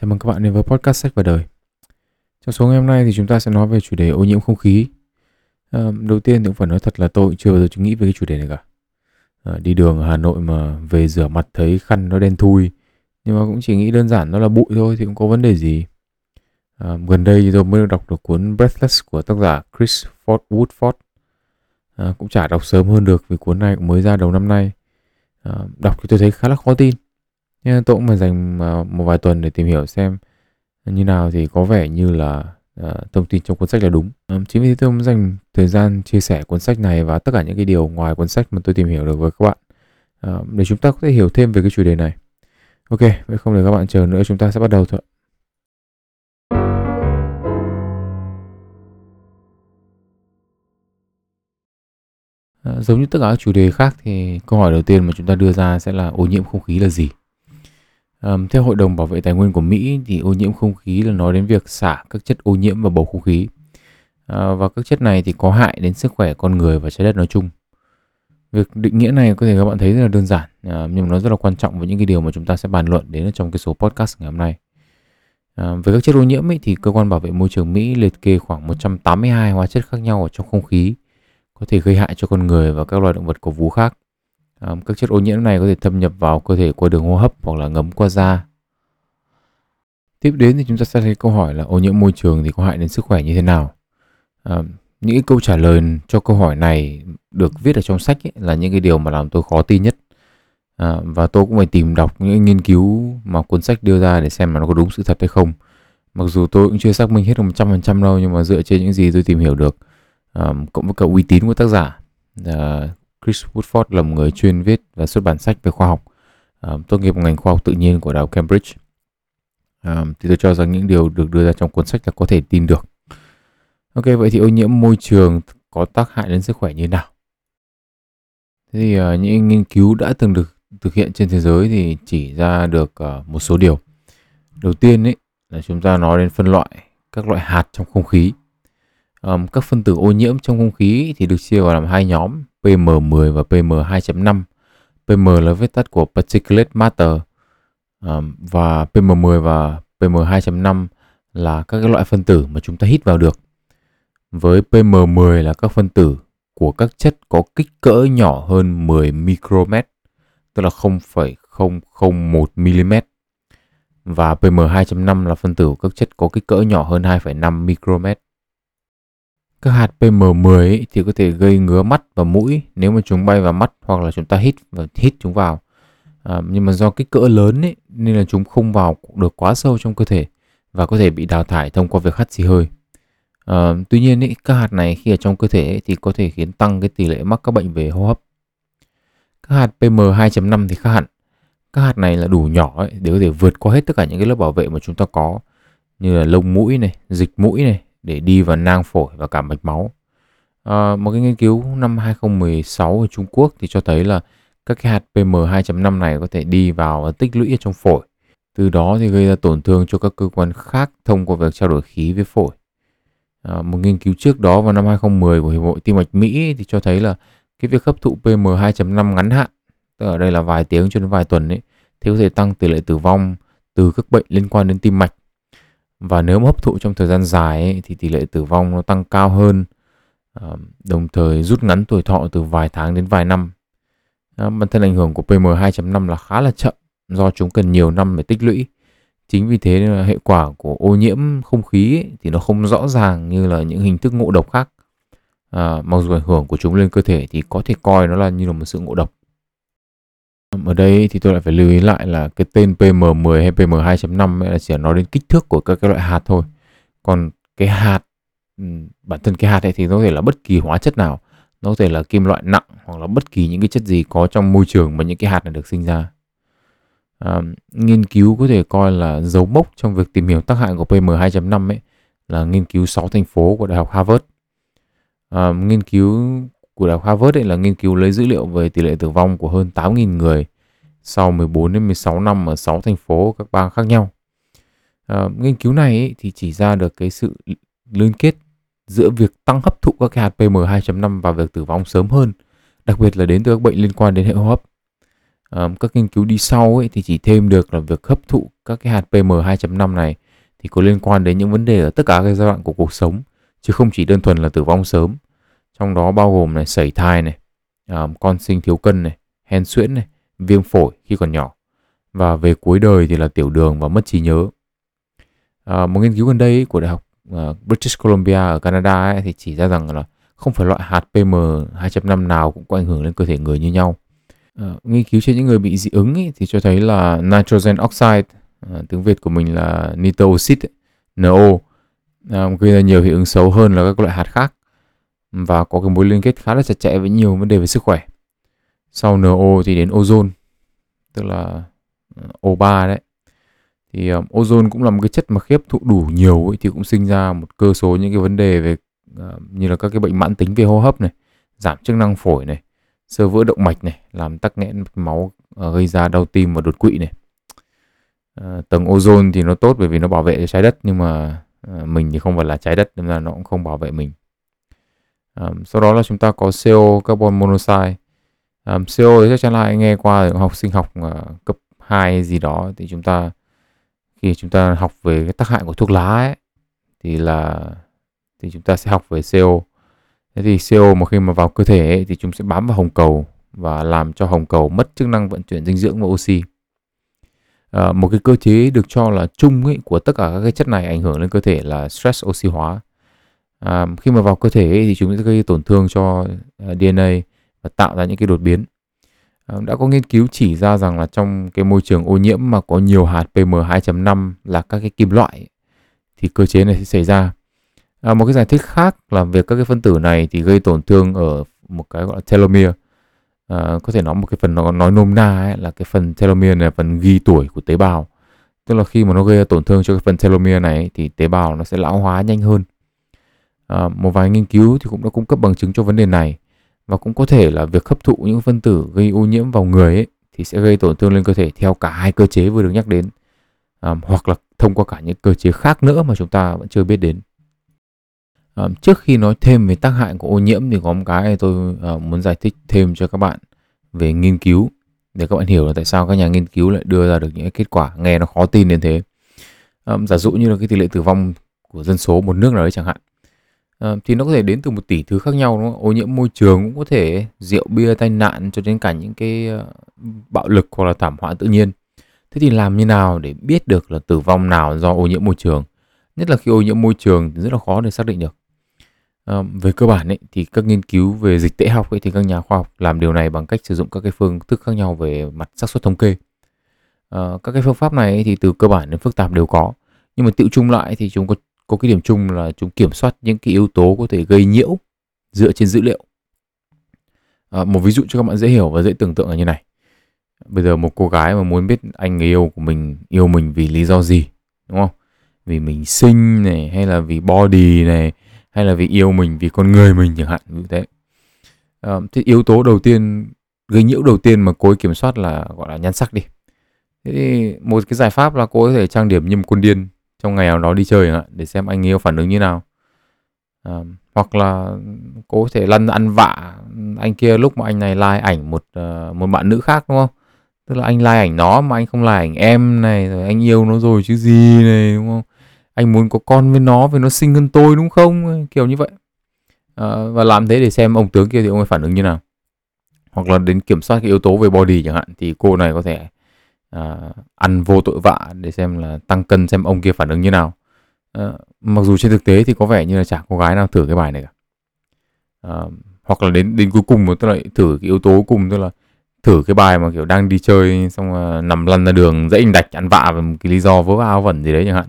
Chào mừng các bạn đến với podcast sách và đời. Trong số ngày hôm nay thì chúng ta sẽ nói về chủ đề ô nhiễm không khí. À, đầu tiên thì cũng phải nói thật là tôi chưa bao giờ nghĩ về cái chủ đề này cả. À, đi đường ở Hà Nội mà về rửa mặt thấy khăn nó đen thui, nhưng mà cũng chỉ nghĩ đơn giản nó là bụi thôi thì cũng có vấn đề gì. À, gần đây thì tôi mới đọc được cuốn Breathless của tác giả Chris Ford Woodford. À, cũng chả đọc sớm hơn được vì cuốn này cũng mới ra đầu năm nay. À, đọc thì tôi thấy khá là khó tin nhưng tôi cũng phải dành à, một vài tuần để tìm hiểu xem như nào thì có vẻ như là uh, thông tin trong cuốn sách là đúng. Um, chính vì thế tôi muốn dành thời gian chia sẻ cuốn sách này và tất cả những cái điều ngoài cuốn sách mà tôi tìm hiểu được với các bạn uh, để chúng ta có thể hiểu thêm về cái chủ đề này. Ok, vậy không để các bạn chờ nữa chúng ta sẽ bắt đầu thôi. À, giống như tất cả các chủ đề khác thì câu hỏi đầu tiên mà chúng ta đưa ra sẽ là ô nhiễm không khí là gì? Um, theo Hội đồng Bảo vệ Tài nguyên của Mỹ thì ô nhiễm không khí là nói đến việc xả các chất ô nhiễm vào bầu không khí. Uh, và các chất này thì có hại đến sức khỏe con người và trái đất nói chung. Việc định nghĩa này có thể các bạn thấy rất là đơn giản uh, nhưng mà nó rất là quan trọng với những cái điều mà chúng ta sẽ bàn luận đến ở trong cái số podcast ngày hôm nay. Uh, về các chất ô nhiễm ấy, thì cơ quan bảo vệ môi trường Mỹ liệt kê khoảng 182 hóa chất khác nhau ở trong không khí có thể gây hại cho con người và các loài động vật có vú khác. Um, các chất ô nhiễm này có thể thâm nhập vào cơ thể qua đường hô hấp hoặc là ngấm qua da. Tiếp đến thì chúng ta sẽ thấy câu hỏi là ô nhiễm môi trường thì có hại đến sức khỏe như thế nào? Um, những cái câu trả lời cho câu hỏi này được viết ở trong sách ấy, là những cái điều mà làm tôi khó tin nhất. À, và tôi cũng phải tìm đọc những nghiên cứu mà cuốn sách đưa ra để xem mà nó có đúng sự thật hay không. Mặc dù tôi cũng chưa xác minh hết 100% đâu nhưng mà dựa trên những gì tôi tìm hiểu được à, cộng với cả uy tín của tác giả à, Chris Woodford là một người chuyên viết và xuất bản sách về khoa học, uh, tốt nghiệp ngành khoa học tự nhiên của Đại học Cambridge. Um, thì tôi cho rằng những điều được đưa ra trong cuốn sách là có thể tin được. Ok, vậy thì ô nhiễm môi trường có tác hại đến sức khỏe như nào? Thế thì uh, những nghiên cứu đã từng được thực hiện trên thế giới thì chỉ ra được uh, một số điều. Đầu tiên ấy là chúng ta nói đến phân loại các loại hạt trong không khí. Um, các phân tử ô nhiễm trong không khí thì được chia vào làm hai nhóm PM10 và PM2.5. PM là viết tắt của Particulate Matter um, và PM10 và PM2.5 là các cái loại phân tử mà chúng ta hít vào được. Với PM10 là các phân tử của các chất có kích cỡ nhỏ hơn 10 micromet, tức là 0,001 mm. Và PM2.5 là phân tử của các chất có kích cỡ nhỏ hơn 2,5 micromet. Các hạt PM10 ấy thì có thể gây ngứa mắt và mũi nếu mà chúng bay vào mắt hoặc là chúng ta hít và hít chúng vào. À, nhưng mà do kích cỡ lớn ấy, nên là chúng không vào được quá sâu trong cơ thể và có thể bị đào thải thông qua việc hắt xì hơi. À, tuy nhiên ấy, các hạt này khi ở trong cơ thể ấy, thì có thể khiến tăng cái tỷ lệ mắc các bệnh về hô hấp. Các hạt PM2.5 thì khác hẳn. Các hạt này là đủ nhỏ ấy, để có thể vượt qua hết tất cả những cái lớp bảo vệ mà chúng ta có như là lông mũi này, dịch mũi này, để đi vào nang phổi và cả mạch máu. À, một cái nghiên cứu năm 2016 ở Trung Quốc thì cho thấy là các cái hạt PM2.5 này có thể đi vào và tích lũy ở trong phổi. Từ đó thì gây ra tổn thương cho các cơ quan khác thông qua việc trao đổi khí với phổi. À, một nghiên cứu trước đó vào năm 2010 của Hiệp hội Tim mạch Mỹ thì cho thấy là cái việc hấp thụ PM2.5 ngắn hạn, tức ở đây là vài tiếng cho đến vài tuần ấy, thì có thể tăng tỷ lệ tử vong từ các bệnh liên quan đến tim mạch và nếu mà hấp thụ trong thời gian dài ấy, thì tỷ lệ tử vong nó tăng cao hơn ờ, đồng thời rút ngắn tuổi thọ từ vài tháng đến vài năm. Ờ, bản thân ảnh hưởng của PM2.5 là khá là chậm do chúng cần nhiều năm để tích lũy. Chính vì thế nên là hệ quả của ô nhiễm không khí ấy, thì nó không rõ ràng như là những hình thức ngộ độc khác. À, mặc dù ảnh hưởng của chúng lên cơ thể thì có thể coi nó là như là một sự ngộ độc. Vâng, ở đây thì tôi lại phải lưu ý lại là cái tên PM10 hay PM2.5 là chỉ nói đến kích thước của các cái loại hạt thôi. Còn cái hạt ừ, bản thân cái hạt này thì nó có thể là bất kỳ hóa chất nào, nó có thể là kim loại nặng hoặc là bất kỳ những cái chất gì có trong môi trường mà những cái hạt này được sinh ra. À, nghiên cứu có thể coi là dấu mốc trong việc tìm hiểu tác hại của PM2.5 ấy là nghiên cứu 6 thành phố của Đại học Harvard. À, nghiên cứu của Đại học Harvard ấy là nghiên cứu lấy dữ liệu về tỷ lệ tử vong của hơn 8.000 người sau 14 đến 16 năm ở 6 thành phố các bang khác nhau. À, nghiên cứu này ấy, thì chỉ ra được cái sự liên kết giữa việc tăng hấp thụ các cái hạt PM2.5 và việc tử vong sớm hơn, đặc biệt là đến từ các bệnh liên quan đến hệ hô hấp. À, các nghiên cứu đi sau ấy thì chỉ thêm được là việc hấp thụ các cái hạt PM 2.5 này thì có liên quan đến những vấn đề ở tất cả các giai đoạn của cuộc sống chứ không chỉ đơn thuần là tử vong sớm trong đó bao gồm này sẩy thai này à, con sinh thiếu cân này hen suyễn này viêm phổi khi còn nhỏ. Và về cuối đời thì là tiểu đường và mất trí nhớ. À, một nghiên cứu gần đây của đại học à, British Columbia ở Canada ấy, thì chỉ ra rằng là không phải loại hạt PM 2.5 nào cũng có ảnh hưởng lên cơ thể người như nhau. À, nghiên cứu trên những người bị dị ứng ấy, thì cho thấy là nitrogen oxide à, tiếng Việt của mình là nitro oxide NO à, gây ra nhiều hiệu ứng xấu hơn là các loại hạt khác và có cái mối liên kết khá là chặt chẽ với nhiều vấn đề về sức khỏe. Sau NO thì đến ozone tức là ờ, O3 đấy. Thì um, ozone cũng là một cái chất mà khi hấp thụ đủ nhiều ấy, thì cũng sinh ra một cơ số những cái vấn đề về uh, như là các cái bệnh mãn tính về hô hấp này giảm chức năng phổi này sơ vữa động mạch này làm tắc nghẽn máu uh, gây ra đau tim và đột quỵ này. Uh, tầng ozone thì nó tốt bởi vì nó bảo vệ trái đất nhưng mà uh, mình thì không phải là trái đất nên là nó cũng không bảo vệ mình um, sau đó là chúng ta có CO carbon monoxide. Um, CO thì chắc chắn là anh nghe qua học sinh học uh, cấp 2 gì đó thì chúng ta khi chúng ta học về cái tác hại của thuốc lá ấy, thì là thì chúng ta sẽ học về CO thế thì CO mà khi mà vào cơ thể ấy, thì chúng sẽ bám vào hồng cầu và làm cho hồng cầu mất chức năng vận chuyển dinh dưỡng và oxy. À, một cái cơ chế được cho là chung ấy, của tất cả các cái chất này ảnh hưởng lên cơ thể là stress oxy hóa à, khi mà vào cơ thể ấy, thì chúng sẽ gây tổn thương cho à, DNA và tạo ra những cái đột biến à, đã có nghiên cứu chỉ ra rằng là trong cái môi trường ô nhiễm mà có nhiều hạt PM2.5 là các cái kim loại thì cơ chế này sẽ xảy ra. À, một cái giải thích khác là việc các cái phân tử này thì gây tổn thương ở một cái gọi là telomere. À, có thể nói một cái phần nó nói nôm na ấy, là cái phần telomere này là phần ghi tuổi của tế bào. Tức là khi mà nó gây tổn thương cho cái phần telomere này thì tế bào nó sẽ lão hóa nhanh hơn. À, một vài nghiên cứu thì cũng đã cung cấp bằng chứng cho vấn đề này. Và cũng có thể là việc hấp thụ những phân tử gây ô nhiễm vào người ấy, thì sẽ gây tổn thương lên cơ thể theo cả hai cơ chế vừa được nhắc đến. À, hoặc là thông qua cả những cơ chế khác nữa mà chúng ta vẫn chưa biết đến. À, trước khi nói thêm về tác hại của ô nhiễm thì có một cái tôi à, muốn giải thích thêm cho các bạn về nghiên cứu để các bạn hiểu là tại sao các nhà nghiên cứu lại đưa ra được những kết quả. Nghe nó khó tin đến thế. À, giả dụ như là cái tỷ lệ tử vong của dân số một nước nào đấy chẳng hạn. Ờ, thì nó có thể đến từ một tỷ thứ khác nhau đúng không? Ô nhiễm môi trường cũng có thể rượu bia tai nạn cho đến cả những cái ờ, bạo lực hoặc là thảm họa tự nhiên. Thế thì làm như nào để biết được là tử vong nào do ô nhiễm môi trường? Nhất là khi ô nhiễm môi trường thì rất là khó để xác định được. Ờ, về cơ bản ấy, thì các nghiên cứu về dịch tễ học ấy, thì các nhà khoa học làm điều này bằng cách sử dụng các cái phương thức khác nhau về mặt xác suất thống kê. Ờ, các cái phương pháp này ấy, thì từ cơ bản đến phức tạp đều có nhưng mà tự chung lại thì chúng có có cái điểm chung là chúng kiểm soát những cái yếu tố có thể gây nhiễu dựa trên dữ liệu. À, một ví dụ cho các bạn dễ hiểu và dễ tưởng tượng là như này. Bây giờ một cô gái mà muốn biết anh người yêu của mình yêu mình vì lý do gì, đúng không? Vì mình xinh này hay là vì body này hay là vì yêu mình vì con người mình chẳng hạn như thế. À, thì yếu tố đầu tiên gây nhiễu đầu tiên mà cô ấy kiểm soát là gọi là nhan sắc đi. Thế thì một cái giải pháp là cô ấy có thể trang điểm như một con điên trong ngày nào đó đi chơi ạ để xem anh yêu phản ứng như nào. À, hoặc là cô có thể lăn ăn vạ anh kia lúc mà anh này like ảnh một ờ, một bạn nữ khác đúng không? Tức là anh like ảnh nó mà anh không like ảnh em này rồi anh yêu nó rồi chứ gì này đúng không? Anh muốn có con với nó vì nó xinh hơn tôi đúng không? Kiểu như vậy. À, và làm thế để xem ông tướng kia thì ông ấy phản ứng như nào. Hoặc là đến kiểm soát cái yếu tố về body chẳng hạn thì cô này có thể à, ăn vô tội vạ để xem là tăng cân xem ông kia phản ứng như nào. À, mặc dù trên thực tế thì có vẻ như là chả cô gái nào thử cái bài này cả. À, hoặc là đến đến cuối cùng mà tức là thử cái yếu tố cùng tức là thử cái bài mà kiểu đang đi chơi xong là nằm lăn ra đường dãy đạch ăn vạ và một cái lý do vớ va áo vẩn gì đấy chẳng hạn.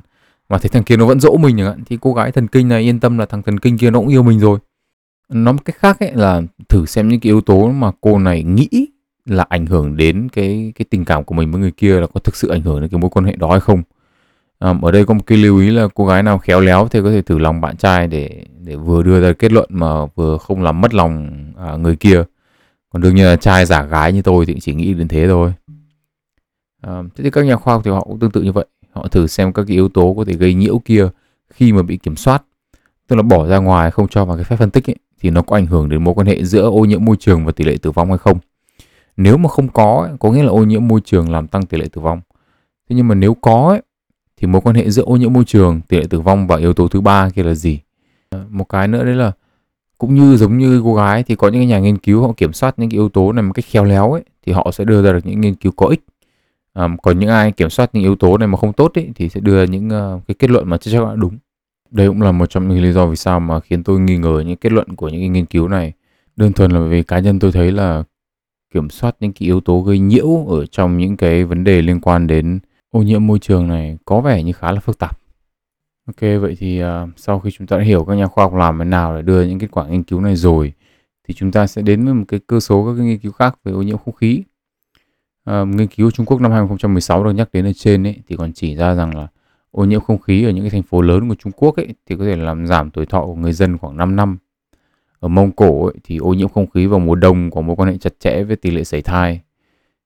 Mà thấy thằng kia nó vẫn dỗ mình chẳng hạn thì cô gái thần kinh này yên tâm là thằng thần kinh kia nó cũng yêu mình rồi. Nói một cách khác ấy là thử xem những cái yếu tố mà cô này nghĩ là ảnh hưởng đến cái cái tình cảm của mình với người kia là có thực sự ảnh hưởng đến cái mối quan hệ đó hay không? À, ở đây có một cái lưu ý là cô gái nào khéo léo thì có thể thử lòng bạn trai để để vừa đưa ra kết luận mà vừa không làm mất lòng à, người kia. Còn đương nhiên là trai giả gái như tôi thì chỉ nghĩ đến thế thôi. À, thế thì các nhà khoa học thì họ cũng tương tự như vậy. Họ thử xem các cái yếu tố có thể gây nhiễu kia khi mà bị kiểm soát tức là bỏ ra ngoài không cho vào cái phép phân tích ấy, thì nó có ảnh hưởng đến mối quan hệ giữa ô nhiễm môi trường và tỷ lệ tử vong hay không? Nếu mà không có ấy, có nghĩa là ô nhiễm môi trường làm tăng tỷ lệ tử vong. Thế nhưng mà nếu có ấy, thì mối quan hệ giữa ô nhiễm môi trường tỷ lệ tử vong và yếu tố thứ ba kia là gì? Một cái nữa đấy là cũng như giống như cô gái thì có những nhà nghiên cứu họ kiểm soát những cái yếu tố này một cách khéo léo ấy thì họ sẽ đưa ra được những nghiên cứu có ích. À, còn những ai kiểm soát những yếu tố này mà không tốt ấy, thì sẽ đưa những uh, cái kết luận mà chắc chắn là đúng. Đây cũng là một trong những lý do vì sao mà khiến tôi nghi ngờ những kết luận của những nghiên cứu này. Đơn thuần là vì cá nhân tôi thấy là kiểm soát những cái yếu tố gây nhiễu ở trong những cái vấn đề liên quan đến ô nhiễm môi trường này có vẻ như khá là phức tạp ok vậy thì uh, sau khi chúng ta đã hiểu các nhà khoa học làm thế nào để đưa những kết quả nghiên cứu này rồi thì chúng ta sẽ đến với một cái cơ số các cái nghiên cứu khác về ô nhiễm không khí uh, nghiên cứu Trung Quốc năm 2016 được nhắc đến ở trên ấy thì còn chỉ ra rằng là ô nhiễm không khí ở những cái thành phố lớn của Trung Quốc ấy thì có thể làm giảm tuổi thọ của người dân khoảng 5 năm. Ở Mông Cổ ấy, thì ô nhiễm không khí vào mùa đông có mối quan hệ chặt chẽ với tỷ lệ sảy thai.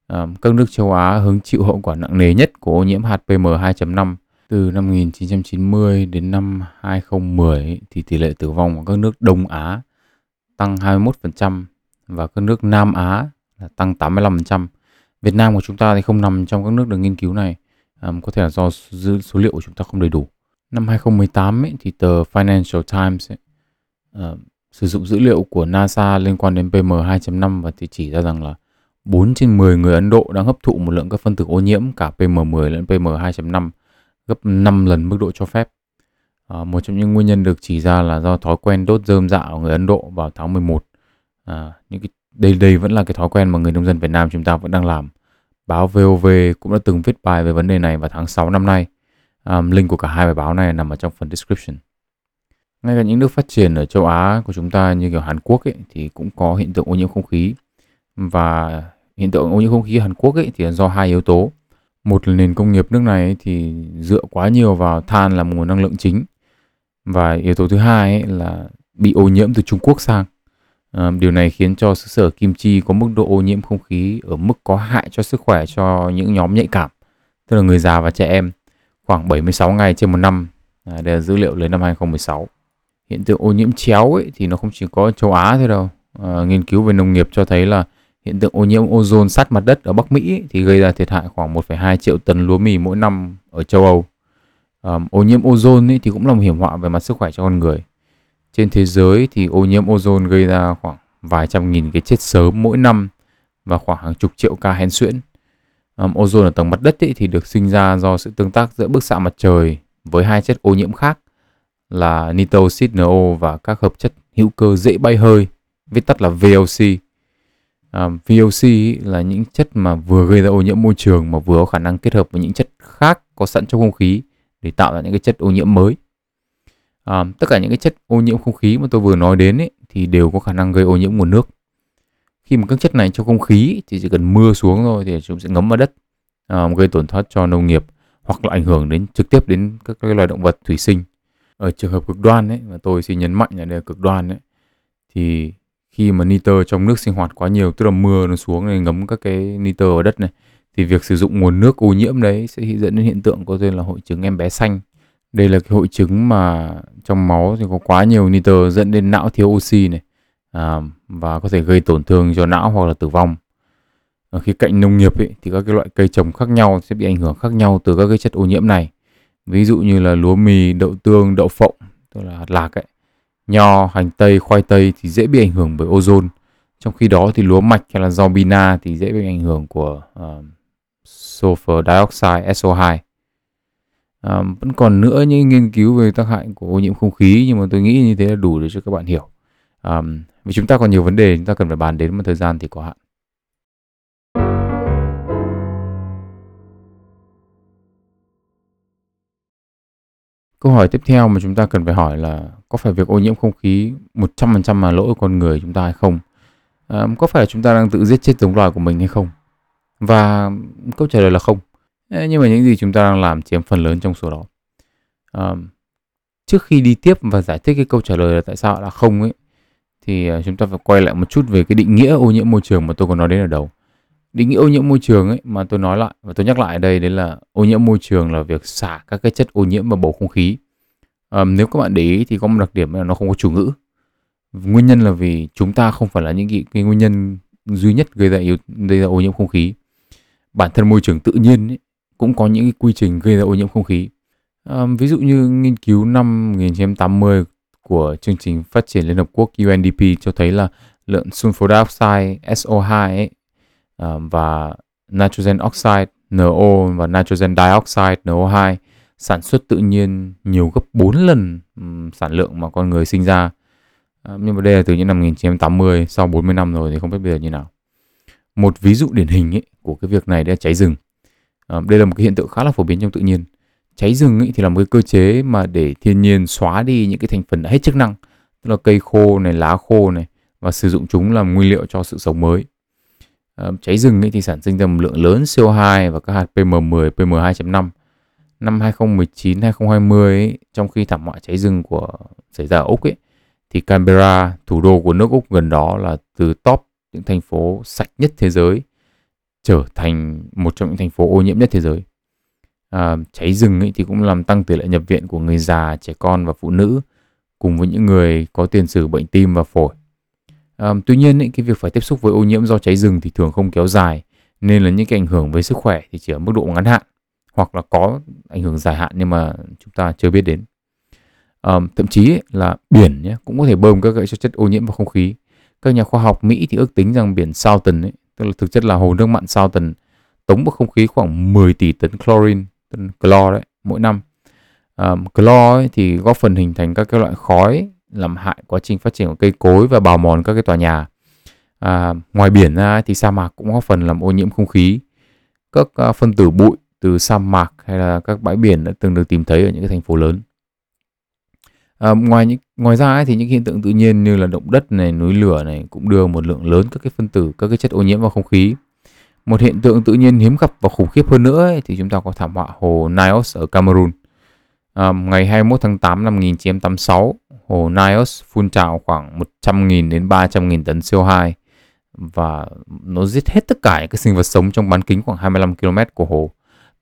À, các nước châu Á hứng chịu hậu quả nặng nề nhất của ô nhiễm hạt PM2.5 từ năm 1990 đến năm 2010 ấy, thì tỷ lệ tử vong ở các nước Đông Á tăng 21% và các nước Nam Á là tăng 85%. Việt Nam của chúng ta thì không nằm trong các nước được nghiên cứu này à, có thể là do dữ, số liệu của chúng ta không đầy đủ. Năm 2018 ấy, thì tờ Financial Times ấy, uh, sử dụng dữ liệu của NASA liên quan đến PM2.5 và thì chỉ ra rằng là 4 trên 10 người Ấn Độ đang hấp thụ một lượng các phân tử ô nhiễm cả PM10 lẫn PM2.5 gấp 5 lần mức độ cho phép. À, một trong những nguyên nhân được chỉ ra là do thói quen đốt dơm dạ của người Ấn Độ vào tháng 11. À, những cái đây đây vẫn là cái thói quen mà người nông dân Việt Nam chúng ta vẫn đang làm. Báo VOV cũng đã từng viết bài về vấn đề này vào tháng 6 năm nay. À, link của cả hai bài báo này nằm ở trong phần description. Ngay cả những nước phát triển ở châu Á của chúng ta như kiểu Hàn Quốc ấy, thì cũng có hiện tượng ô nhiễm không khí. Và hiện tượng ô nhiễm không khí ở Hàn Quốc ấy, thì là do hai yếu tố. Một là nền công nghiệp nước này ấy, thì dựa quá nhiều vào than là nguồn năng lượng chính. Và yếu tố thứ hai ấy, là bị ô nhiễm từ Trung Quốc sang. À, điều này khiến cho xứ sở kim chi có mức độ ô nhiễm không khí ở mức có hại cho sức khỏe cho những nhóm nhạy cảm, tức là người già và trẻ em, khoảng 76 ngày trên một năm. À, đây là dữ liệu lấy năm 2016. Hiện tượng ô nhiễm chéo ấy thì nó không chỉ có ở châu Á thôi đâu. À, nghiên cứu về nông nghiệp cho thấy là hiện tượng ô nhiễm ozone sát mặt đất ở Bắc Mỹ ấy, thì gây ra thiệt hại khoảng 1,2 triệu tấn lúa mì mỗi năm ở châu Âu. À, ô nhiễm ozone ấy thì cũng là một hiểm họa về mặt sức khỏe cho con người trên thế giới thì ô nhiễm ozone gây ra khoảng vài trăm nghìn cái chết sớm mỗi năm và khoảng hàng chục triệu ca hen suyễn. Um, ozone ở tầng mặt đất ấy thì được sinh ra do sự tương tác giữa bức xạ mặt trời với hai chất ô nhiễm khác là nitro NO và các hợp chất hữu cơ dễ bay hơi, viết tắt là VOC. À, VOC là những chất mà vừa gây ra ô nhiễm môi trường mà vừa có khả năng kết hợp với những chất khác có sẵn trong không khí để tạo ra những cái chất ô nhiễm mới. À, tất cả những cái chất ô nhiễm không khí mà tôi vừa nói đến ấy, thì đều có khả năng gây ô nhiễm nguồn nước. Khi mà các chất này trong không khí thì chỉ cần mưa xuống thôi thì chúng sẽ ngấm vào đất à, gây tổn thất cho nông nghiệp hoặc là ảnh hưởng đến trực tiếp đến các, các loài động vật thủy sinh ở trường hợp cực đoan ấy và tôi xin nhấn mạnh là đây là cực đoan ấy thì khi mà nitơ trong nước sinh hoạt quá nhiều tức là mưa nó xuống này ngấm các cái nitơ ở đất này thì việc sử dụng nguồn nước ô nhiễm đấy sẽ dẫn đến hiện tượng có tên là hội chứng em bé xanh đây là cái hội chứng mà trong máu thì có quá nhiều nitơ dẫn đến não thiếu oxy này à, và có thể gây tổn thương cho não hoặc là tử vong. Ở khía cạnh nông nghiệp ấy, thì các cái loại cây trồng khác nhau sẽ bị ảnh hưởng khác nhau từ các cái chất ô nhiễm này. Ví dụ như là lúa mì, đậu tương, đậu phộng, tức là hạt lạc ấy, nho, hành tây, khoai tây thì dễ bị ảnh hưởng bởi ozone. Trong khi đó thì lúa mạch hay là rau bina thì dễ bị ảnh hưởng của uh, sulfur dioxide SO2 à, ờ, vẫn còn nữa những nghiên cứu về tác hại của ô nhiễm không khí nhưng mà tôi nghĩ như thế là đủ để cho các bạn hiểu. À, vì chúng ta còn nhiều vấn đề chúng ta cần phải bàn đến một thời gian thì có hạn. Câu hỏi tiếp theo mà chúng ta cần phải hỏi là có phải việc ô nhiễm không khí 100% là lỗi của con người chúng ta hay không? À, có phải chúng ta đang tự giết chết giống loài của mình hay không? Và câu trả lời là không nhưng mà những gì chúng ta đang làm chiếm phần lớn trong số đó à, trước khi đi tiếp và giải thích cái câu trả lời là tại sao là không ấy thì à, chúng ta phải quay lại một chút về cái định nghĩa ô nhiễm môi trường mà tôi có nói đến ở đầu định nghĩa ô nhiễm môi trường ấy mà tôi nói lại và tôi nhắc lại ở đây đấy là ô nhiễm môi trường là việc xả các cái chất ô nhiễm vào bầu không khí. À, nếu các bạn để ý thì có một đặc điểm là nó không có chủ ngữ. Nguyên nhân là vì chúng ta không phải là những cái, cái nguyên nhân duy nhất gây ra yếu gây ra ô nhiễm không khí. Bản thân môi trường tự nhiên ấy, cũng có những cái quy trình gây ra ô nhiễm không khí. À, ví dụ như nghiên cứu năm 1980 của chương trình phát triển Liên Hợp Quốc UNDP cho thấy là lượng sulfur dioxide SO2 ấy, và nitrogen oxide NO và nitrogen dioxide NO2 sản xuất tự nhiên nhiều gấp 4 lần sản lượng mà con người sinh ra. Nhưng mà đây là từ những năm 1980, sau 40 năm rồi thì không biết bây giờ như nào. Một ví dụ điển hình ấy, của cái việc này là cháy rừng. Đây là một cái hiện tượng khá là phổ biến trong tự nhiên. Cháy rừng ấy thì là một cái cơ chế mà để thiên nhiên xóa đi những cái thành phần đã hết chức năng, tức là cây khô này, lá khô này và sử dụng chúng làm nguyên liệu cho sự sống mới. Ờ, cháy rừng ấy thì sản sinh ra một lượng lớn CO2 và các hạt PM10, PM2.5 năm 2019 2020 ấy, trong khi thảm họa cháy rừng của xảy ra ở Úc ấy thì Canberra, thủ đô của nước Úc gần đó là từ top những thành phố sạch nhất thế giới trở thành một trong những thành phố ô nhiễm nhất thế giới. À, cháy rừng ấy thì cũng làm tăng tỷ lệ nhập viện của người già, trẻ con và phụ nữ cùng với những người có tiền sử bệnh tim và phổi. Um, tuy nhiên ý, cái việc phải tiếp xúc với ô nhiễm do cháy rừng thì thường không kéo dài nên là những cái ảnh hưởng với sức khỏe thì chỉ ở mức độ ngắn hạn hoặc là có ảnh hưởng dài hạn nhưng mà chúng ta chưa biết đến. Um, thậm chí là biển nhé cũng có thể bơm các cái chất ô nhiễm vào không khí. Các nhà khoa học Mỹ thì ước tính rằng biển Salton ấy, tức là thực chất là hồ nước mặn Salton tống vào không khí khoảng 10 tỷ tấn chlorine tấn clo đấy mỗi năm. Um, clo ấy thì góp phần hình thành các cái loại khói làm hại quá trình phát triển của cây cối và bào mòn các cái tòa nhà à, ngoài biển ra thì sa mạc cũng góp phần làm ô nhiễm không khí các à, phân tử bụi từ sa mạc hay là các bãi biển đã từng được tìm thấy ở những cái thành phố lớn. À, ngoài những ngoài ra ấy, thì những hiện tượng tự nhiên như là động đất này, núi lửa này cũng đưa một lượng lớn các cái phân tử, các cái chất ô nhiễm vào không khí. Một hiện tượng tự nhiên hiếm gặp và khủng khiếp hơn nữa ấy, thì chúng ta có thảm họa hồ Nios ở Cameroon. À, ngày 21 tháng 8 năm 1986, hồ Nios phun trào khoảng 100.000 đến 300.000 tấn CO2 và nó giết hết tất cả những cái sinh vật sống trong bán kính khoảng 25 km của hồ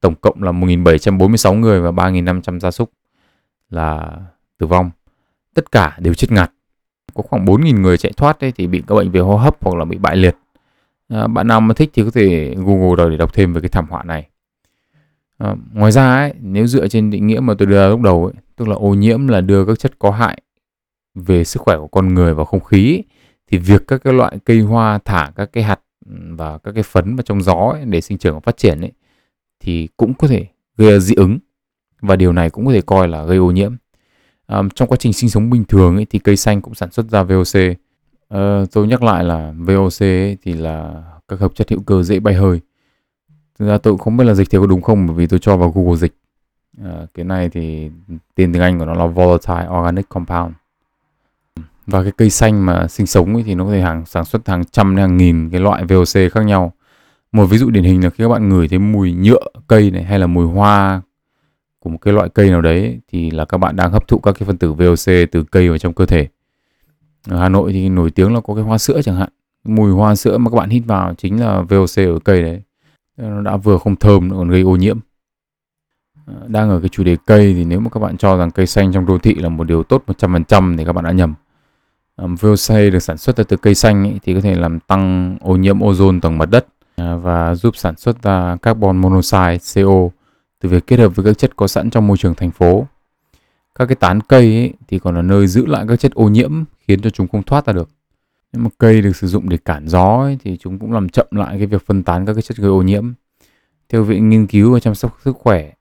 tổng cộng là 1.746 người và 3.500 gia súc là tử vong. Tất cả đều chết ngạt. Có khoảng 4.000 người chạy thoát ấy, thì bị các bệnh về hô hấp hoặc là bị bại liệt. À, bạn nào mà thích thì có thể Google rồi để đọc thêm về cái thảm họa này. À, ngoài ra ấy, nếu dựa trên định nghĩa mà tôi đưa ra lúc đầu ấy, tức là ô nhiễm là đưa các chất có hại về sức khỏe của con người và không khí ấy, thì việc các cái loại cây hoa thả các cái hạt và các cái phấn vào trong gió ấy, để sinh trưởng và phát triển ấy thì cũng có thể gây dị ứng và điều này cũng có thể coi là gây ô nhiễm. À, trong quá trình sinh sống bình thường ấy, thì cây xanh cũng sản xuất ra VOC. À, ờ, tôi nhắc lại là VOC ấy, thì là các hợp chất hữu cơ dễ bay hơi. Thực ra tôi cũng không biết là dịch thì có đúng không bởi vì tôi cho vào Google dịch. À, cái này thì tên tiếng Anh của nó là volatile organic compound. Và cái cây xanh mà sinh sống ấy, thì nó có thể hàng sản xuất hàng trăm hàng nghìn cái loại VOC khác nhau một ví dụ điển hình là khi các bạn ngửi thấy mùi nhựa cây này hay là mùi hoa của một cái loại cây nào đấy thì là các bạn đang hấp thụ các cái phân tử VOC từ cây vào trong cơ thể. Ở Hà Nội thì nổi tiếng là có cái hoa sữa chẳng hạn. Mùi hoa sữa mà các bạn hít vào chính là VOC ở cây đấy. Nó đã vừa không thơm nó còn gây ô nhiễm. Ờ, đang ở cái chủ đề cây thì nếu mà các bạn cho rằng cây xanh trong đô thị là một điều tốt 100% thì các bạn đã nhầm. Um, VOC được sản xuất ra từ cây xanh ý, thì có thể làm tăng ô nhiễm ozone tầng mặt đất à, và giúp sản xuất ra carbon monoxide CO từ việc kết hợp với các chất có sẵn trong môi trường thành phố. Các cái tán cây ấy, thì còn là nơi giữ lại các chất ô nhiễm khiến cho chúng không thoát ra được. Nếu mà cây được sử dụng để cản gió ấy, thì chúng cũng làm chậm lại cái việc phân tán các cái chất gây ô nhiễm. Theo viện nghiên cứu và chăm sóc sức khỏe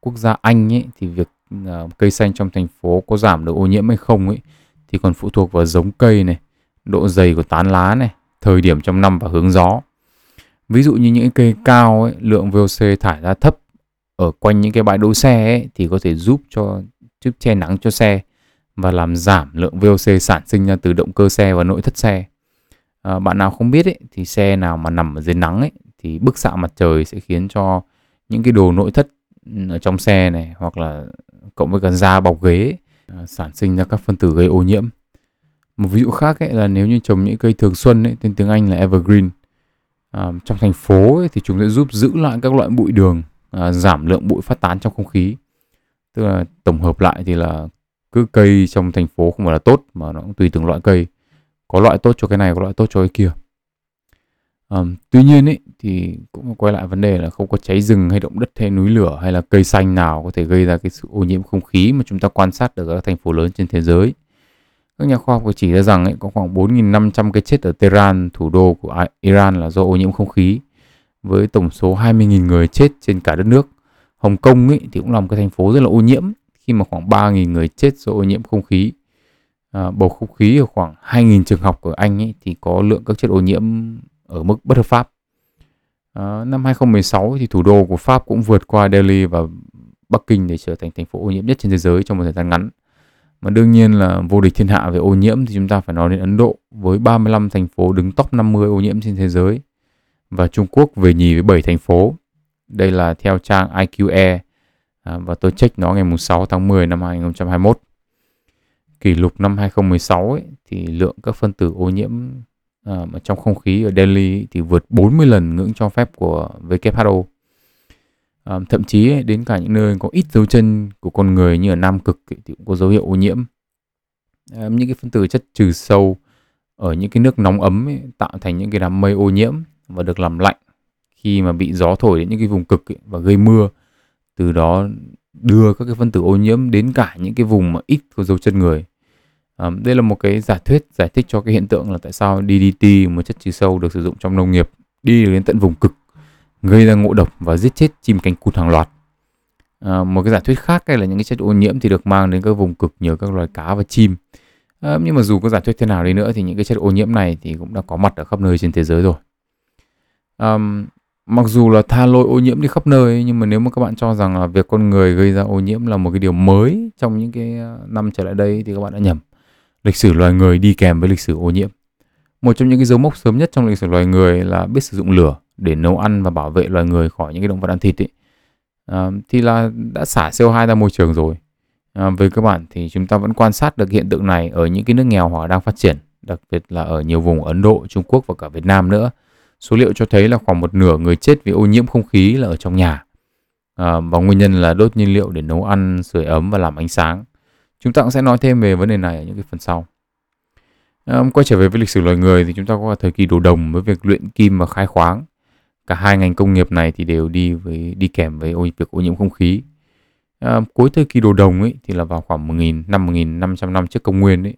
quốc gia Anh ấy, thì việc uh, cây xanh trong thành phố có giảm được ô nhiễm hay không ấy thì còn phụ thuộc vào giống cây này, độ dày của tán lá này, thời điểm trong năm và hướng gió. Ví dụ như những cây cao ấy, lượng VOC thải ra thấp ở quanh những cái bãi đỗ xe ấy, thì có thể giúp cho giúp che nắng cho xe và làm giảm lượng VOC sản sinh ra từ động cơ xe và nội thất xe. À, bạn nào không biết ấy, thì xe nào mà nằm ở dưới nắng ấy, thì bức xạ mặt trời sẽ khiến cho những cái đồ nội thất ở trong xe này hoặc là cộng với cả da bọc ghế ấy, À, sản sinh ra các phân tử gây ô nhiễm. Một ví dụ khác ấy là nếu như trồng những cây thường xuân ấy, tên tiếng Anh là evergreen à, trong thành phố ấy, thì chúng sẽ giúp giữ lại các loại bụi đường à, giảm lượng bụi phát tán trong không khí. Tức là tổng hợp lại thì là cứ cây trong thành phố không phải là tốt mà nó cũng tùy từng loại cây. Có loại tốt cho cái này có loại tốt cho cái kia. Um, tuy nhiên ý, thì cũng quay lại vấn đề là không có cháy rừng hay động đất hay núi lửa hay là cây xanh nào có thể gây ra cái sự ô nhiễm không khí mà chúng ta quan sát được ở các thành phố lớn trên thế giới. Các nhà khoa học chỉ ra rằng ấy, có khoảng 4.500 cái chết ở Tehran, thủ đô của Iran là do ô nhiễm không khí, với tổng số 20.000 người chết trên cả đất nước. Hồng Kông ấy, thì cũng là một cái thành phố rất là ô nhiễm khi mà khoảng 3.000 người chết do ô nhiễm không khí. À, bầu không khí ở khoảng 2.000 trường học ở Anh ấy, thì có lượng các chất ô nhiễm ở mức bất hợp pháp. À, năm 2016 thì thủ đô của Pháp cũng vượt qua Delhi và Bắc Kinh để trở thành thành phố ô nhiễm nhất trên thế giới trong một thời gian ngắn. Mà đương nhiên là vô địch thiên hạ về ô nhiễm thì chúng ta phải nói đến Ấn Độ với 35 thành phố đứng top 50 ô nhiễm trên thế giới và Trung Quốc về nhì với 7 thành phố. Đây là theo trang IQE à, và tôi check nó ngày 6 tháng 10 năm 2021. Kỷ lục năm 2016 ấy, thì lượng các phân tử ô nhiễm Ờ, mà trong không khí ở Delhi thì vượt 40 lần ngưỡng cho phép của WHO. Uh, ờ, thậm chí đến cả những nơi có ít dấu chân của con người như ở Nam Cực thì cũng có dấu hiệu ô nhiễm. Uh, những cái phân tử chất trừ sâu ở những cái nước nóng ấm ấy, tạo thành những cái đám mây ô nhiễm và được làm lạnh khi mà bị gió thổi đến những cái vùng cực ấy, và gây mưa. Từ đó đưa các cái phân tử ô nhiễm đến cả những cái vùng mà ít có dấu chân người. Um, đây là một cái giả thuyết giải thích cho cái hiện tượng là tại sao DDT, một chất trừ sâu được sử dụng trong nông nghiệp, đi đến tận vùng cực, gây ra ngộ độc và giết chết chim cánh cụt hàng loạt. À, một cái giả thuyết khác là những cái chất ô nhiễm thì được mang đến các vùng cực nhờ các loài cá và chim. À, nhưng mà dù có giả thuyết thế nào đi nữa thì những cái chất ô nhiễm này thì cũng đã có mặt ở khắp nơi trên thế giới rồi. Um, mặc dù là tha lôi ô nhiễm đi khắp nơi nhưng mà nếu mà các bạn cho rằng là việc con người gây ra ô nhiễm là một cái điều mới trong những cái ờ, năm trở lại đây thì các bạn đã nhầm lịch sử loài người đi kèm với lịch sử ô nhiễm. Một trong những cái dấu mốc sớm nhất trong lịch sử loài người là biết sử dụng lửa để nấu ăn và bảo vệ loài người khỏi những cái động vật ăn thịt ấy. À, thì là đã xả CO2 ra môi trường rồi. À, với các bạn thì chúng ta vẫn quan sát được hiện tượng này ở những cái nước nghèo hoặc đang phát triển, đặc biệt là ở nhiều vùng Ấn Độ, Trung Quốc và cả Việt Nam nữa. Số liệu cho thấy là khoảng một nửa người chết vì ô nhiễm không khí là ở trong nhà. À, và nguyên nhân là đốt nhiên liệu để nấu ăn, sưởi ấm và làm ánh sáng. Chúng ta cũng sẽ nói thêm về vấn đề này ở những cái phần sau. À, quay trở về với lịch sử loài người thì chúng ta có thời kỳ đồ đồng với việc luyện kim và khai khoáng. Cả hai ngành công nghiệp này thì đều đi với đi kèm với ô, việc ô nhiễm không khí. À, cuối thời kỳ đồ đồng ấy thì là vào khoảng 1000 năm 1500 năm trước công nguyên ấy.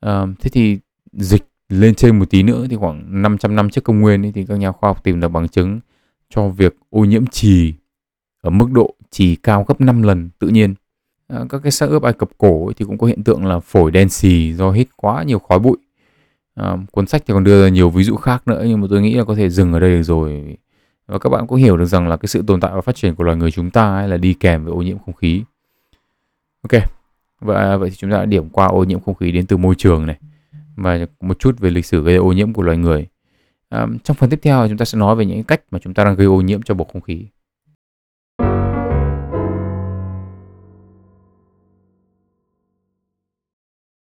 À, thế thì dịch lên trên một tí nữa thì khoảng 500 năm trước công nguyên ấy, thì các nhà khoa học tìm được bằng chứng cho việc ô nhiễm trì ở mức độ trì cao gấp 5 lần tự nhiên À, các cái xác ướp Ai Cập cổ thì cũng có hiện tượng là phổi đen xì do hít quá nhiều khói bụi. À, cuốn sách thì còn đưa ra nhiều ví dụ khác nữa nhưng mà tôi nghĩ là có thể dừng ở đây được rồi. Và các bạn cũng hiểu được rằng là cái sự tồn tại và phát triển của loài người chúng ta ấy là đi kèm với ô nhiễm không khí. Ok, và vậy thì chúng ta đã điểm qua ô nhiễm không khí đến từ môi trường này và một chút về lịch sử gây ô nhiễm của loài người. À, trong phần tiếp theo chúng ta sẽ nói về những cách mà chúng ta đang gây ô nhiễm cho bầu không khí.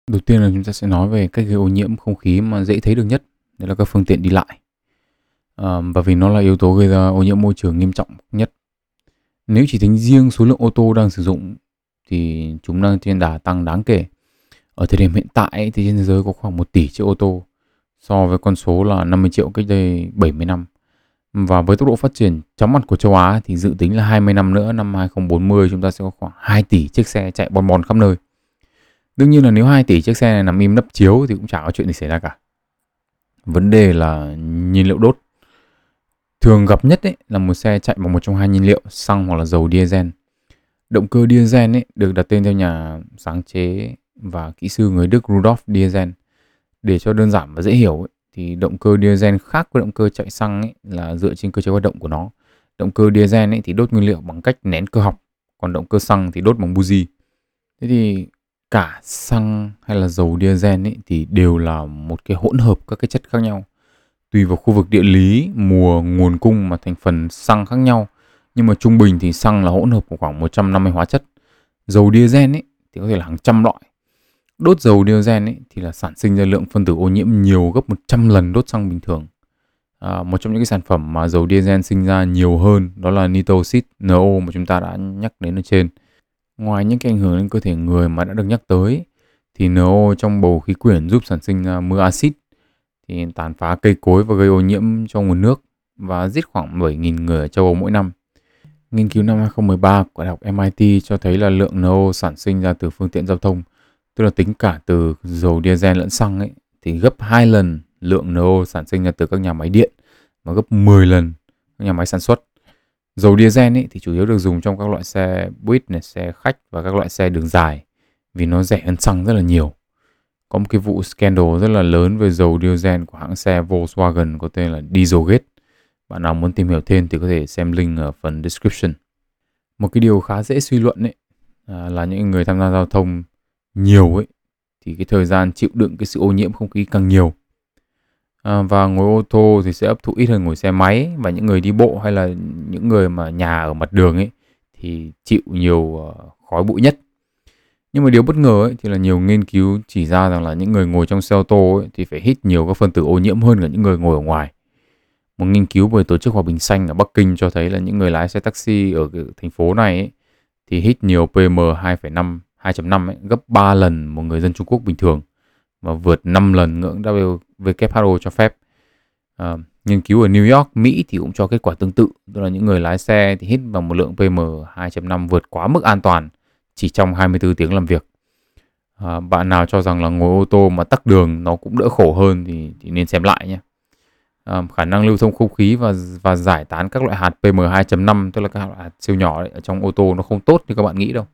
Đầu tiên là chúng ta sẽ nói về cách gây ô nhiễm không khí mà dễ thấy được nhất, đấy là các phương tiện đi lại. À, và vì nó là yếu tố gây ra ô nhiễm môi trường nghiêm trọng nhất. Nếu chỉ tính riêng số lượng ô tô đang sử dụng thì chúng đang trên đà tăng đáng kể. Ở thời điểm hiện tại thì trên thế giới có khoảng 1 tỷ chiếc ô tô so với con số là 50 triệu cách đây 70 năm. Và với tốc độ phát triển chóng mặt của châu Á thì dự tính là 20 năm nữa năm 2040 chúng ta sẽ có khoảng 2 tỷ chiếc xe chạy bon bon khắp nơi. Đương nhiên là nếu 2 tỷ chiếc xe này nằm im nấp chiếu thì cũng chẳng có chuyện gì xảy ra cả. Vấn đề là nhiên liệu đốt. Thường gặp nhất ấy là một xe chạy bằng một trong hai nhiên liệu, xăng hoặc là dầu diesel. Động cơ diesel ấy được đặt tên theo nhà sáng chế và kỹ sư người Đức Rudolf Diesel. Để cho đơn giản và dễ hiểu ấy, thì động cơ diesel khác với động cơ chạy xăng ấy là dựa trên cơ chế hoạt động của nó. Động cơ diesel ấy thì đốt nguyên liệu bằng cách nén cơ học, còn động cơ xăng thì đốt bằng buji. Thế thì cả xăng hay là dầu diesel ấy thì đều là một cái hỗn hợp các cái chất khác nhau. Tùy vào khu vực địa lý, mùa, nguồn cung mà thành phần xăng khác nhau. Nhưng mà trung bình thì xăng là hỗn hợp của khoảng 150 hóa chất. Dầu diesel ấy thì có thể là hàng trăm loại. Đốt dầu diesel ấy thì là sản sinh ra lượng phân tử ô nhiễm nhiều gấp 100 lần đốt xăng bình thường. À, một trong những cái sản phẩm mà dầu diesel sinh ra nhiều hơn đó là nitroxit NO mà chúng ta đã nhắc đến ở trên. Ngoài những cái ảnh hưởng lên cơ thể người mà đã được nhắc tới thì NO trong bầu khí quyển giúp sản sinh ra mưa axit. thì tàn phá cây cối và gây ô nhiễm cho nguồn nước và giết khoảng 7.000 người ở châu Âu mỗi năm. Nghiên cứu năm 2013 của Đại học MIT cho thấy là lượng NO sản sinh ra từ phương tiện giao thông, tức là tính cả từ dầu diesel lẫn xăng ấy, thì gấp 2 lần lượng NO sản sinh ra từ các nhà máy điện và gấp 10 lần các nhà máy sản xuất. Dầu diesel ấy thì chủ yếu được dùng trong các loại xe buýt này, xe khách và các loại xe đường dài vì nó rẻ hơn xăng rất là nhiều. Có một cái vụ scandal rất là lớn về dầu diesel của hãng xe Volkswagen có tên là Dieselgate. Bạn nào muốn tìm hiểu thêm thì có thể xem link ở phần description. Một cái điều khá dễ suy luận ấy à, là những người tham gia giao thông nhiều ấy thì cái thời gian chịu đựng cái sự ô nhiễm không khí càng nhiều à, và ngồi ô tô thì sẽ hấp thụ ít hơn ngồi xe máy và những người đi bộ hay là những người mà nhà ở mặt đường ấy thì chịu nhiều ờ, khói bụi nhất. Nhưng mà điều bất ngờ ấy thì là nhiều nghiên cứu chỉ ra rằng là những người ngồi trong xe ô tô ấy thì phải hít nhiều các phân tử ô nhiễm hơn cả những người ngồi ở ngoài. Một nghiên cứu bởi tổ chức hòa bình xanh ở Bắc Kinh cho thấy là những người lái xe taxi ở thành phố này ấy, thì hít nhiều PM 2,5 2.5 ấy, gấp 3 lần một người dân Trung Quốc bình thường và vượt 5 lần ngưỡng WHO cho phép. À, nghiên cứu ở New York, Mỹ thì cũng cho kết quả tương tự, tức là những người lái xe thì hít vào một lượng PM 2.5 vượt quá mức an toàn chỉ trong 24 tiếng làm việc. À, bạn nào cho rằng là ngồi ô tô mà tắc đường nó cũng đỡ khổ hơn thì, thì nên xem lại nhé. À, khả năng lưu thông không khí và và giải tán các loại hạt PM 2.5 tức là các loại hạt siêu nhỏ ấy, ở trong ô tô nó không tốt như các bạn nghĩ đâu.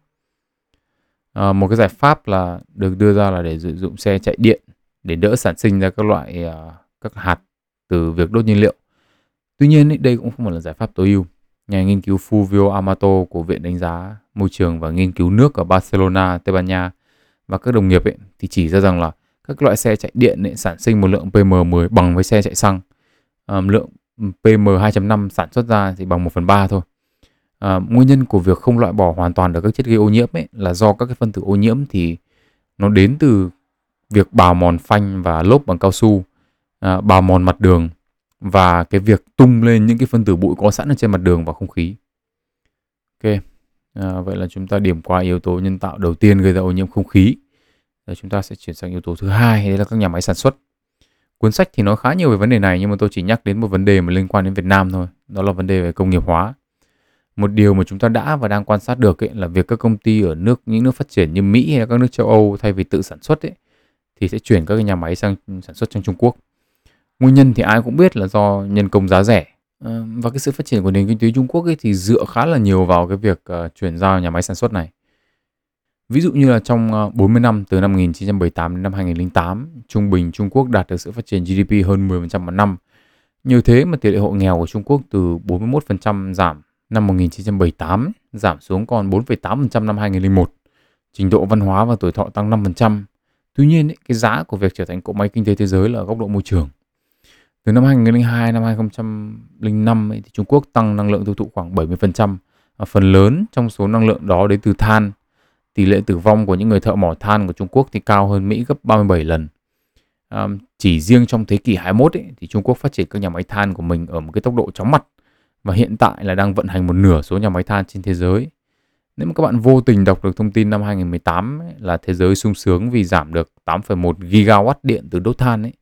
À, một cái giải pháp là được đưa ra là để sử dụng xe chạy điện để đỡ sản sinh ra các loại à, các hạt từ việc đốt nhiên liệu. Tuy nhiên đây cũng không phải là giải pháp tối ưu. Nhà nghiên cứu Fulvio Amato của Viện Đánh giá Môi trường và Nghiên cứu nước ở Barcelona, Tây Ban Nha và các đồng nghiệp ấy, thì chỉ ra rằng là các loại xe chạy điện ấy, sản sinh một lượng PM10 bằng với xe chạy xăng. Um, lượng PM2.5 sản xuất ra thì bằng 1 phần 3 thôi. À, nguyên nhân của việc không loại bỏ hoàn toàn được các chất gây ô nhiễm ấy là do các cái phân tử ô nhiễm thì nó đến từ việc bào mòn phanh và lốp bằng cao su, à, bào mòn mặt đường và cái việc tung lên những cái phân tử bụi có sẵn ở trên mặt đường và không khí. Ok, à, vậy là chúng ta điểm qua yếu tố nhân tạo đầu tiên gây ra ô nhiễm không khí. Rồi chúng ta sẽ chuyển sang yếu tố thứ hai, đấy là các nhà máy sản xuất. Cuốn sách thì nói khá nhiều về vấn đề này nhưng mà tôi chỉ nhắc đến một vấn đề mà liên quan đến Việt Nam thôi, đó là vấn đề về công nghiệp hóa một điều mà chúng ta đã và đang quan sát được ấy, là việc các công ty ở nước những nước phát triển như Mỹ hay các nước châu Âu thay vì tự sản xuất ấy, thì sẽ chuyển các cái nhà máy sang sản xuất trong Trung Quốc. Nguyên nhân thì ai cũng biết là do nhân công giá rẻ ờ, và cái sự phát triển của nền kinh tế Trung Quốc ấy thì dựa khá là nhiều vào cái việc ờ, chuyển giao nhà máy sản xuất này. Ví dụ như là trong ờ, 40 năm từ năm 1978 đến năm 2008, trung bình Trung Quốc đạt được sự phát triển GDP hơn 10% một năm. Nhờ thế mà tỷ lệ hộ nghèo của Trung Quốc từ 41% giảm năm 1978 giảm xuống còn 4,8% năm 2001. Trình độ văn hóa và tuổi thọ tăng 5%. Tuy nhiên, cái giá của việc trở thành cỗ máy kinh tế thế giới là góc độ môi trường. Từ năm 2002 năm 2005 thì Trung Quốc tăng năng lượng tiêu thụ khoảng 70%. Và phần lớn trong số năng lượng đó đến từ than. Tỷ lệ tử vong của những người thợ mỏ than của Trung Quốc thì cao hơn Mỹ gấp 37 lần. À, chỉ riêng trong thế kỷ 21 ấy, thì Trung Quốc phát triển các nhà máy than của mình ở một cái tốc độ chóng mặt và hiện tại là đang vận hành một nửa số nhà máy than trên thế giới. Nếu mà các bạn vô tình đọc được thông tin năm 2018 ấy, là thế giới sung sướng vì giảm được 8,1 gigawatt điện từ đốt than ấy,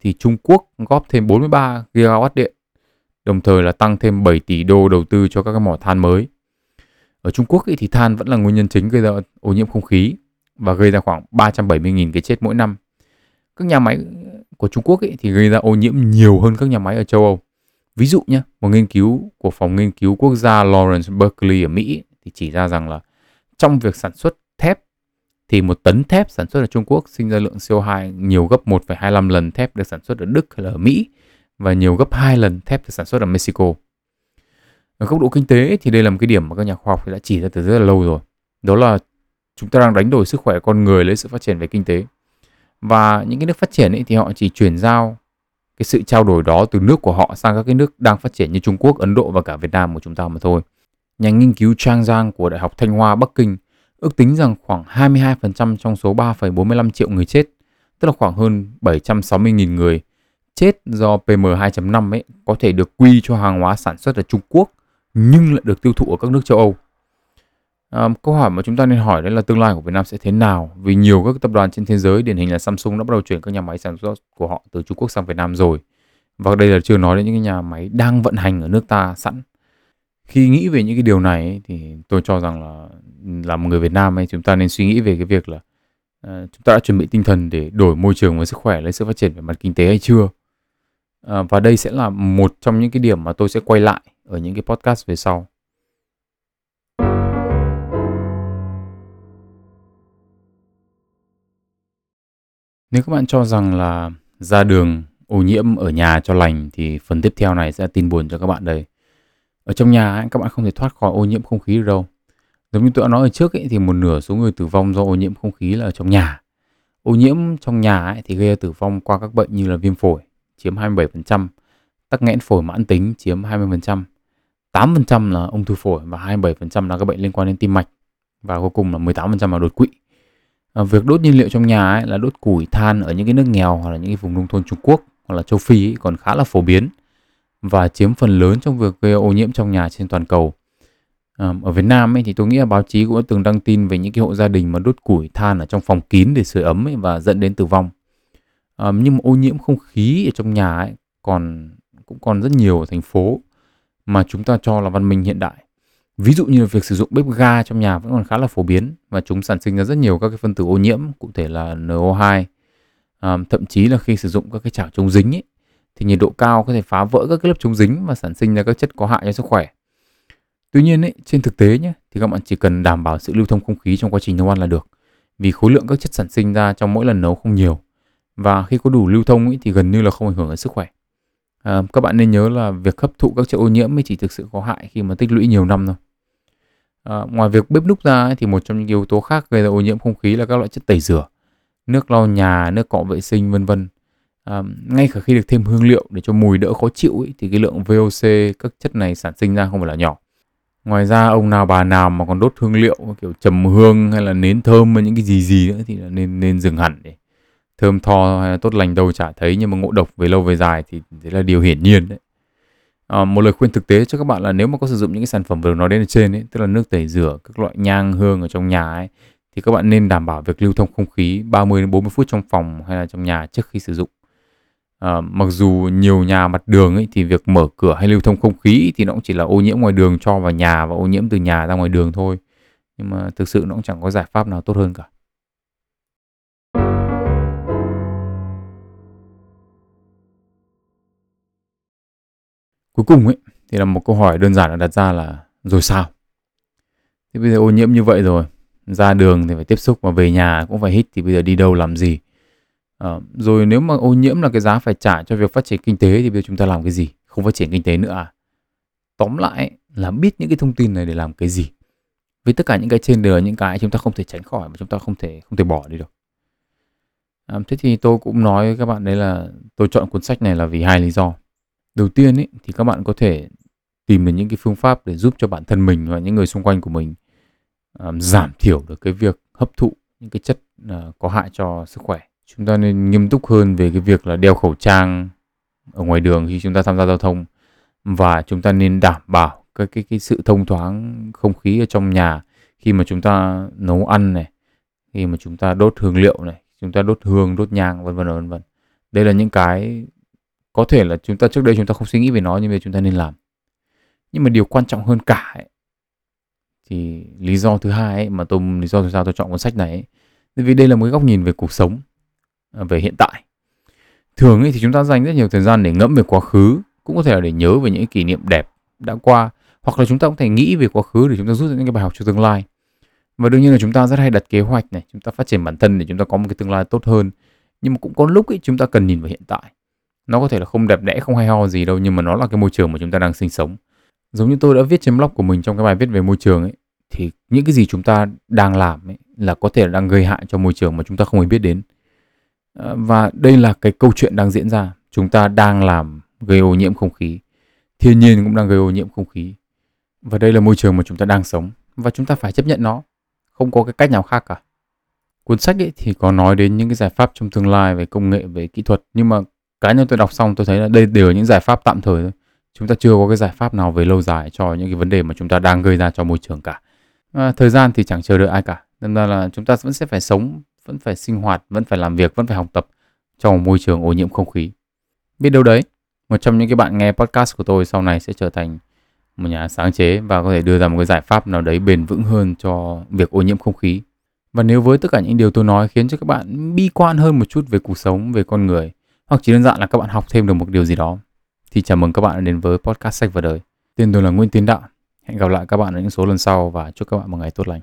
thì Trung Quốc góp thêm 43 gigawatt điện, đồng thời là tăng thêm 7 tỷ đô đầu tư cho các cái mỏ than mới. Ở Trung Quốc ấy, thì than vẫn là nguyên nhân chính gây ra ô nhiễm không khí và gây ra khoảng 370.000 cái chết mỗi năm. Các nhà máy của Trung Quốc ấy, thì gây ra ô nhiễm nhiều hơn các nhà máy ở châu Âu. Ví dụ nhé, một nghiên cứu của phòng nghiên cứu quốc gia Lawrence Berkeley ở Mỹ thì chỉ ra rằng là trong việc sản xuất thép thì một tấn thép sản xuất ở Trung Quốc sinh ra lượng CO2 nhiều gấp 1,25 lần thép được sản xuất ở Đức hay là ở Mỹ và nhiều gấp 2 lần thép được sản xuất ở Mexico. Ở góc độ kinh tế thì đây là một cái điểm mà các nhà khoa học đã chỉ ra từ rất là lâu rồi. Đó là chúng ta đang đánh đổi sức khỏe con người lấy sự phát triển về kinh tế. Và những cái nước phát triển ấy thì họ chỉ chuyển giao cái sự trao đổi đó từ nước của họ sang các cái nước đang phát triển như Trung Quốc, Ấn Độ và cả Việt Nam của chúng ta mà thôi. Nhà nghiên cứu Trang Giang của Đại học Thanh Hoa Bắc Kinh ước tính rằng khoảng 22% trong số 3,45 triệu người chết, tức là khoảng hơn 760.000 người chết do PM2.5 ấy có thể được quy cho hàng hóa sản xuất ở Trung Quốc nhưng lại được tiêu thụ ở các nước châu Âu. À, câu hỏi mà chúng ta nên hỏi đấy là tương lai của Việt Nam sẽ thế nào? Vì nhiều các tập đoàn trên thế giới, điển hình là Samsung đã bắt đầu chuyển các nhà máy sản xuất của họ từ Trung Quốc sang Việt Nam rồi. Và đây là chưa nói đến những cái nhà máy đang vận hành ở nước ta sẵn. Khi nghĩ về những cái điều này ấy, thì tôi cho rằng là là một người Việt Nam ấy chúng ta nên suy nghĩ về cái việc là uh, chúng ta đã chuẩn bị tinh thần để đổi môi trường và sức khỏe lấy sự phát triển về mặt kinh tế hay chưa? Uh, và đây sẽ là một trong những cái điểm mà tôi sẽ quay lại ở những cái podcast về sau. Nếu các bạn cho rằng là ra đường ô nhiễm ở nhà cho lành thì phần tiếp theo này sẽ tin buồn cho các bạn đây. Ở trong nhà ấy, các bạn không thể thoát khỏi ô nhiễm không khí được đâu. Giống như tôi đã nói ở trước ấy, thì một nửa số người tử vong do ô nhiễm không khí là ở trong nhà. Ô nhiễm trong nhà ấy, thì gây ra tử vong qua các bệnh như là viêm phổi chiếm 27%, tắc nghẽn phổi mãn tính chiếm 20%, 8% là ung thư phổi và 27% là các bệnh liên quan đến tim mạch và cuối cùng là 18% là đột quỵ. À, việc đốt nhiên liệu trong nhà ấy là đốt củi than ở những cái nước nghèo hoặc là những cái vùng nông thôn Trung Quốc hoặc là châu Phi ấy, còn khá là phổ biến và chiếm phần lớn trong việc gây ô nhiễm trong nhà trên toàn cầu. À, ở Việt Nam ấy thì tôi nghĩ là báo chí cũng đã từng đăng tin về những cái hộ gia đình mà đốt củi than ở trong phòng kín để sưởi ấm ấy và dẫn đến tử vong. À, nhưng mà ô nhiễm không khí ở trong nhà ấy còn cũng còn rất nhiều ở thành phố mà chúng ta cho là văn minh hiện đại. Ví dụ như là việc sử dụng bếp ga trong nhà vẫn còn khá là phổ biến và chúng sản sinh ra rất nhiều các cái phân tử ô nhiễm, cụ thể là NO2. À, thậm chí là khi sử dụng các cái chảo chống dính ấy, thì nhiệt độ cao có thể phá vỡ các cái lớp chống dính và sản sinh ra các chất có hại cho sức khỏe. Tuy nhiên ấy, trên thực tế nhé, thì các bạn chỉ cần đảm bảo sự lưu thông không khí trong quá trình nấu ăn là được. Vì khối lượng các chất sản sinh ra trong mỗi lần nấu không nhiều. Và khi có đủ lưu thông ấy, thì gần như là không ảnh hưởng đến sức khỏe. À, các bạn nên nhớ là việc hấp thụ các chất ô nhiễm mới chỉ thực sự có hại khi mà tích lũy nhiều năm thôi. À, ngoài việc bếp núc ra ấy, thì một trong những yếu tố khác gây ra ô nhiễm không khí là các loại chất tẩy rửa, nước lau nhà, nước cọ vệ sinh vân vân. À, ngay cả khi được thêm hương liệu để cho mùi đỡ khó chịu ấy, thì cái lượng VOC các chất này sản sinh ra không phải là nhỏ. Ngoài ra ông nào bà nào mà còn đốt hương liệu kiểu trầm hương hay là nến thơm hay những cái gì gì nữa thì nên nên dừng hẳn để thơm tho hay là tốt lành đâu chả thấy. Nhưng mà ngộ độc về lâu về dài thì đấy là điều hiển nhiên đấy à, một lời khuyên thực tế cho các bạn là nếu mà có sử dụng những cái sản phẩm vừa nói đến ở trên ấy tức là nước tẩy rửa các loại nhang hương ở trong nhà ấy thì các bạn nên đảm bảo việc lưu thông không khí 30 đến 40 phút trong phòng hay là trong nhà trước khi sử dụng À, mặc dù nhiều nhà mặt đường ấy thì việc mở cửa hay lưu thông không khí thì nó cũng chỉ là ô nhiễm ngoài đường cho vào nhà và ô nhiễm từ nhà ra ngoài đường thôi. Nhưng mà thực sự nó cũng chẳng có giải pháp nào tốt hơn cả. Cuối cùng ấy thì là một câu hỏi đơn giản là đặt ra là rồi sao? Thế bây giờ ô nhiễm như vậy rồi, ra đường thì phải tiếp xúc và về nhà cũng phải hít thì bây giờ đi đâu làm gì? À, rồi nếu mà ô nhiễm là cái giá phải trả cho việc phát triển kinh tế thì bây giờ chúng ta làm cái gì? Không phát triển kinh tế nữa à? Tóm lại là biết những cái thông tin này để làm cái gì? Vì tất cả những cái trên đều là những cái chúng ta không thể tránh khỏi mà chúng ta không thể không thể bỏ đi được. À, thế thì tôi cũng nói với các bạn đấy là tôi chọn cuốn sách này là vì hai lý do. Đầu tiên ấy, thì các bạn có thể tìm được những cái phương pháp để giúp cho bản thân mình và những người xung quanh của mình um, giảm thiểu được cái việc hấp thụ những cái chất uh, có hại cho sức khỏe chúng ta nên nghiêm túc hơn về cái việc là đeo khẩu trang ở ngoài đường khi chúng ta tham gia giao thông và chúng ta nên đảm bảo cái cái cái sự thông thoáng không khí ở trong nhà khi mà chúng ta nấu ăn này, khi mà chúng ta đốt hương liệu này, chúng ta đốt hương, đốt nhang vân vân vân vân. Đây là những cái có thể là chúng ta trước đây chúng ta không suy nghĩ về nó nhưng bây giờ chúng ta nên làm. Nhưng mà điều quan trọng hơn cả ấy, thì lý do thứ hai ấy, mà tôi lý do tại sao tôi chọn cuốn sách này ấy, vì đây là một cái góc nhìn về cuộc sống về hiện tại thường ấy thì chúng ta dành rất nhiều thời gian để ngẫm về quá khứ cũng có thể là để nhớ về những kỷ niệm đẹp đã qua hoặc là chúng ta cũng thể nghĩ về quá khứ để chúng ta rút ra những cái bài học cho tương lai và đương nhiên là chúng ta rất hay đặt kế hoạch này chúng ta phát triển bản thân để chúng ta có một cái tương lai tốt hơn nhưng mà cũng có lúc ấy chúng ta cần nhìn vào hiện tại nó có thể là không đẹp đẽ, không hay ho gì đâu, nhưng mà nó là cái môi trường mà chúng ta đang sinh sống. Giống như tôi đã viết trên blog của mình trong cái bài viết về môi trường ấy, thì những cái gì chúng ta đang làm ấy là có thể là đang gây hại cho môi trường mà chúng ta không hề biết đến. À, và đây là cái câu chuyện đang diễn ra. Chúng ta đang làm gây ô nhiễm không khí. Thiên nhiên cũng đang gây ô nhiễm không khí. Và đây là môi trường mà chúng ta đang sống. Và chúng ta phải chấp nhận nó. Không có cái cách nào khác cả. Cuốn sách ấy thì có nói đến những cái giải pháp trong tương lai về công nghệ, về kỹ thuật. Nhưng mà cá nhân tôi đọc xong tôi thấy là đây đều là những giải pháp tạm thời thôi chúng ta chưa có cái giải pháp nào về lâu dài cho những cái vấn đề mà chúng ta đang gây ra cho môi trường cả À, thời gian thì chẳng chờ đợi ai cả. Nên ra là chúng ta vẫn sẽ phải sống, vẫn phải sinh hoạt, vẫn phải làm việc, vẫn phải học tập trong một môi trường ô nhiễm không khí. Biết đâu đấy, một trong những cái bạn nghe podcast của tôi sau này sẽ trở thành một nhà sáng chế và có thể đưa ra một cái giải pháp nào đấy bền vững hơn cho việc ô nhiễm không khí. Và nếu với tất cả những điều tôi nói khiến cho các bạn bi quan hơn một chút về cuộc sống, về con người, hoặc chỉ đơn giản là các bạn học thêm được một điều gì đó, thì chào mừng các bạn đến với podcast sách và đời. Tên tôi là Nguyễn Tiến Đạo. Hẹn gặp lại các bạn ở những số lần sau và chúc các bạn một ngày tốt lành.